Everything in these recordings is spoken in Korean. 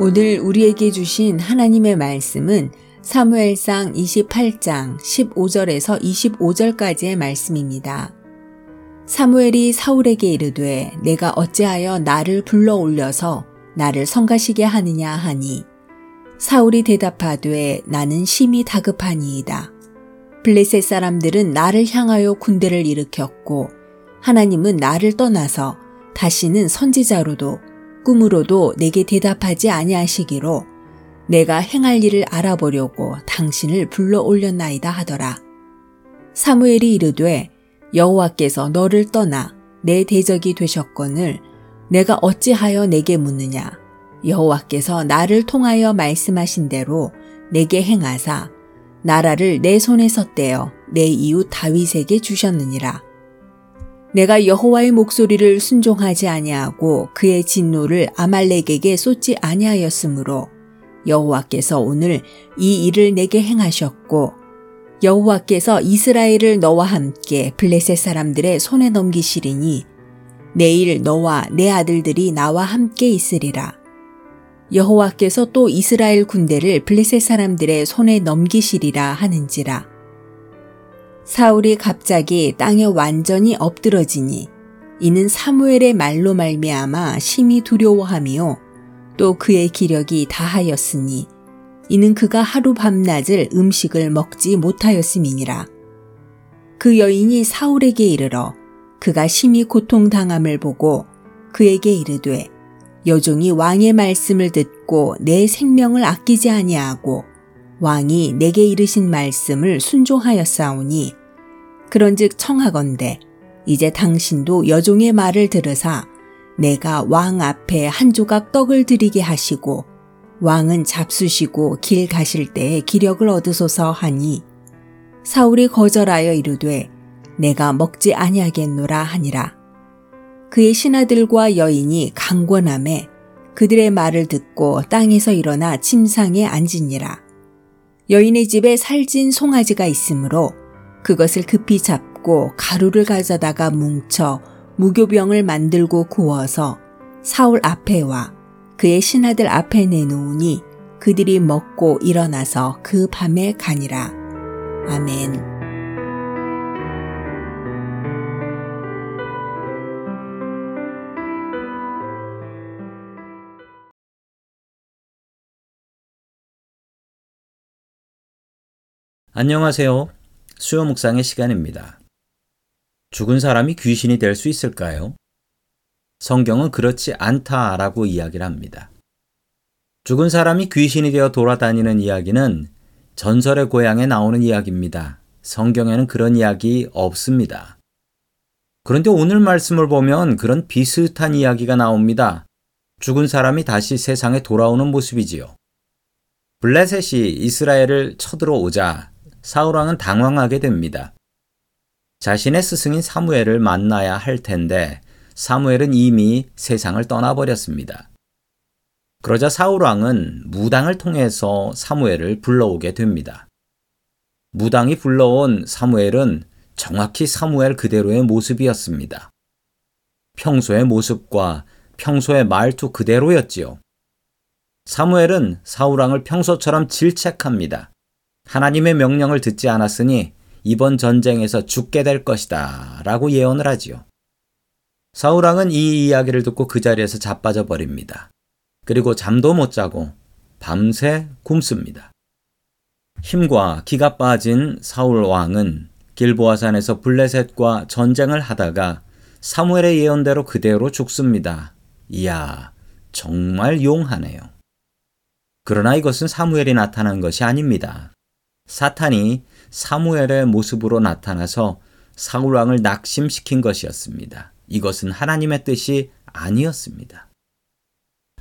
오늘 우리에게 주신 하나님의 말씀은 사무엘상 28장 15절에서 25절까지의 말씀입니다. 사무엘이 사울에게 이르되 내가 어찌하여 나를 불러 올려서 나를 성가시게 하느냐 하니 사울이 대답하되 나는 심히 다급하니이다. 블레셋 사람들은 나를 향하여 군대를 일으켰고 하나님은 나를 떠나서 다시는 선지자로도 꿈으로도 내게 대답하지 아니하시기로 내가 행할 일을 알아보려고 당신을 불러 올렸나이다 하더라. 사무엘이 이르되 여호와께서 너를 떠나 내 대적이 되셨거늘 내가 어찌하여 내게 묻느냐? 여호와께서 나를 통하여 말씀하신 대로 내게 행하사 나라를 내 손에서 떼어 내 이웃 다윗에게 주셨느니라 내가 여호와의 목소리를 순종하지 아니하고 그의 진노를 아말렉에게 쏟지 아니하였으므로 여호와께서 오늘 이 일을 내게 행하셨고 여호와께서 이스라엘을 너와 함께 블레셋 사람들의 손에 넘기시리니 내일 너와 내 아들들이 나와 함께 있으리라. 여호와께서 또 이스라엘 군대를 블레셋 사람들의 손에 넘기시리라 하는지라. 사울이 갑자기 땅에 완전히 엎드러지니 이는 사무엘의 말로 말미암아 심히 두려워하며 또 그의 기력이 다하였으니 이는 그가 하루 밤낮을 음식을 먹지 못하였음이니라. 그 여인이 사울에게 이르러 그가 심히 고통당함을 보고 그에게 이르되 여종이 왕의 말씀을 듣고 내 생명을 아끼지 아니하고 왕이 내게 이르신 말씀을 순종하였사오니 그런즉 청하건대 이제 당신도 여종의 말을 들으사 내가 왕 앞에 한 조각 떡을 드리게 하시고 왕은 잡수시고 길 가실 때에 기력을 얻으소서 하니 사울이 거절하여 이르되 내가 먹지 아니하겠노라 하니라. 그의 신하들과 여인이 강권함에 그들의 말을 듣고 땅에서 일어나 침상에 앉으니라. 여인의 집에 살찐 송아지가 있으므로 그것을 급히 잡고 가루를 가져다가 뭉쳐 무교병을 만들고 구워서 사울 앞에 와 그의 신하들 앞에 내놓으니 그들이 먹고 일어나서 그 밤에 가니라. 아멘. 안녕하세요. 수요 묵상의 시간입니다. 죽은 사람이 귀신이 될 수 있을까요? 성경은 그렇지 않다라고 이야기를 합니다. 죽은 사람이 귀신이 되어 돌아다니는 이야기는 전설의 고향에 나오는 이야기입니다. 성경에는 그런 이야기 없습니다. 그런데 오늘 말씀을 보면 그런 비슷한 이야기가 나옵니다. 죽은 사람이 다시 세상에 돌아오는 모습이지요. 블레셋이 이스라엘을 쳐들어오자 사울왕은 당황하게 됩니다. 자신의 스승인 사무엘을 만나야 할 텐데 사무엘은 이미 세상을 떠나버렸습니다. 그러자 사울왕은 무당을 통해서 사무엘을 불러오게 됩니다. 무당이 불러온 사무엘은 정확히 사무엘 그대로의 모습이었습니다. 평소의 모습과 평소의 말투 그대로였지요. 사무엘은 사울왕을 평소처럼 질책합니다. 하나님의 명령을 듣지 않았으니 이번 전쟁에서 죽게 될 것이다. 라고 예언을 하지요. 사울왕은 이 이야기를 듣고 그 자리에서 자빠져 버립니다. 그리고 잠도 못 자고 밤새 굶습니다. 힘과 기가 빠진 사울 왕은 길보아산에서 블레셋과 전쟁을 하다가 사무엘의 예언대로 그대로 죽습니다. 이야, 정말 용하네요. 그러나 이것은 사무엘이 나타난 것이 아닙니다. 사탄이 사무엘의 모습으로 나타나서 사울 왕을 낙심시킨 것이었습니다. 이것은 하나님의 뜻이 아니었습니다.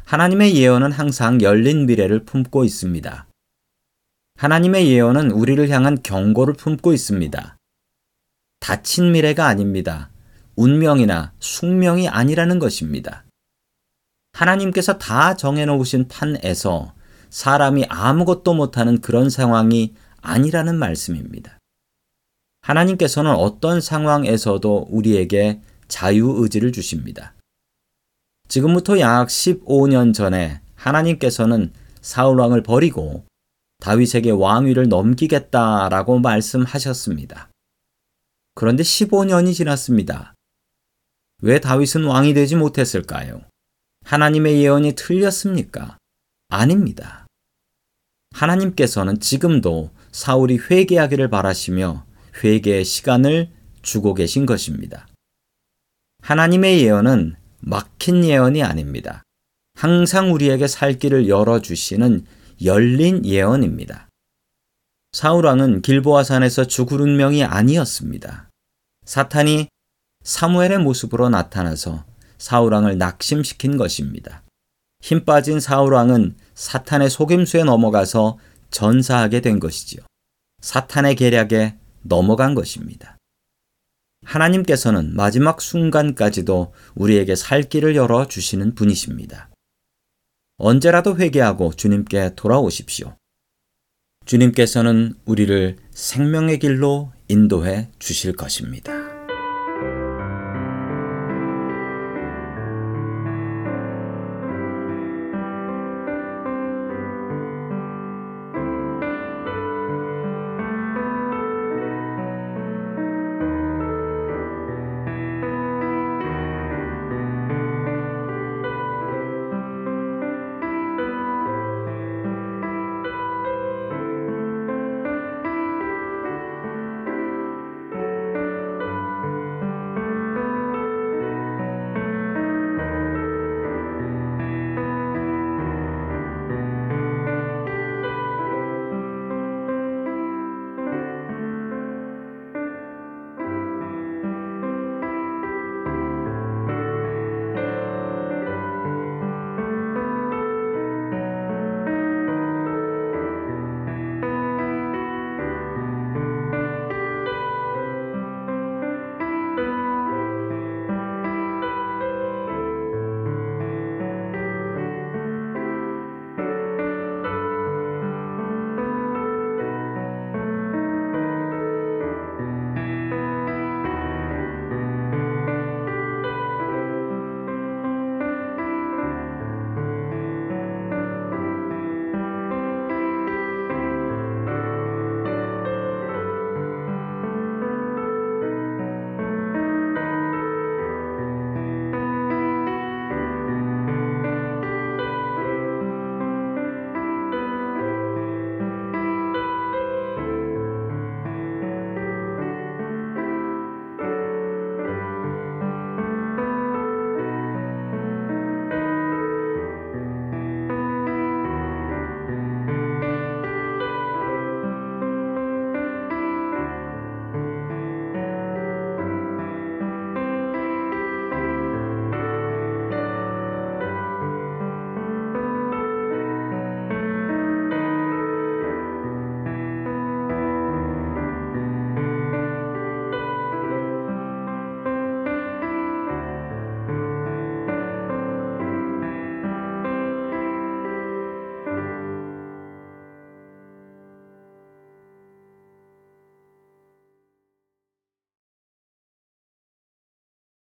하나님의 예언은 항상 열린 미래를 품고 있습니다. 하나님의 예언은 우리를 향한 경고를 품고 있습니다. 닫힌 미래가 아닙니다. 운명이나 숙명이 아니라는 것입니다. 하나님께서 다 정해놓으신 판에서 사람이 아무것도 못하는 그런 상황이 아니라는 말씀입니다. 하나님께서는 어떤 상황에서도 우리에게 자유의지를 주십니다. 지금부터 약 15년 전에 하나님께서는 사울 왕을 버리고 다윗에게 왕위를 넘기겠다라고 말씀하셨습니다. 그런데 15년이 지났습니다. 왜 다윗은 왕이 되지 못했을까요? 하나님의 예언이 틀렸습니까? 아닙니다. 하나님께서는 지금도 사울이 회개하기를 바라시며 회개의 시간을 주고 계신 것입니다. 하나님의 예언은 막힌 예언이 아닙니다. 항상 우리에게 살 길을 열어주시는 열린 예언입니다. 사울왕은 길보아 산에서 죽을 운명이 아니었습니다. 사탄이 사무엘의 모습으로 나타나서 사울왕을 낙심시킨 것입니다. 힘 빠진 사울왕은 사탄의 속임수에 넘어가서 전사하게 된 것이지요. 사탄의 계략에 넘어간 것입니다. 하나님께서는 마지막 순간까지도 우리에게 살 길을 열어 주시는 분이십니다. 언제라도 회개하고 주님께 돌아오십시오. 주님께서는 우리를 생명의 길로 인도해 주실 것입니다.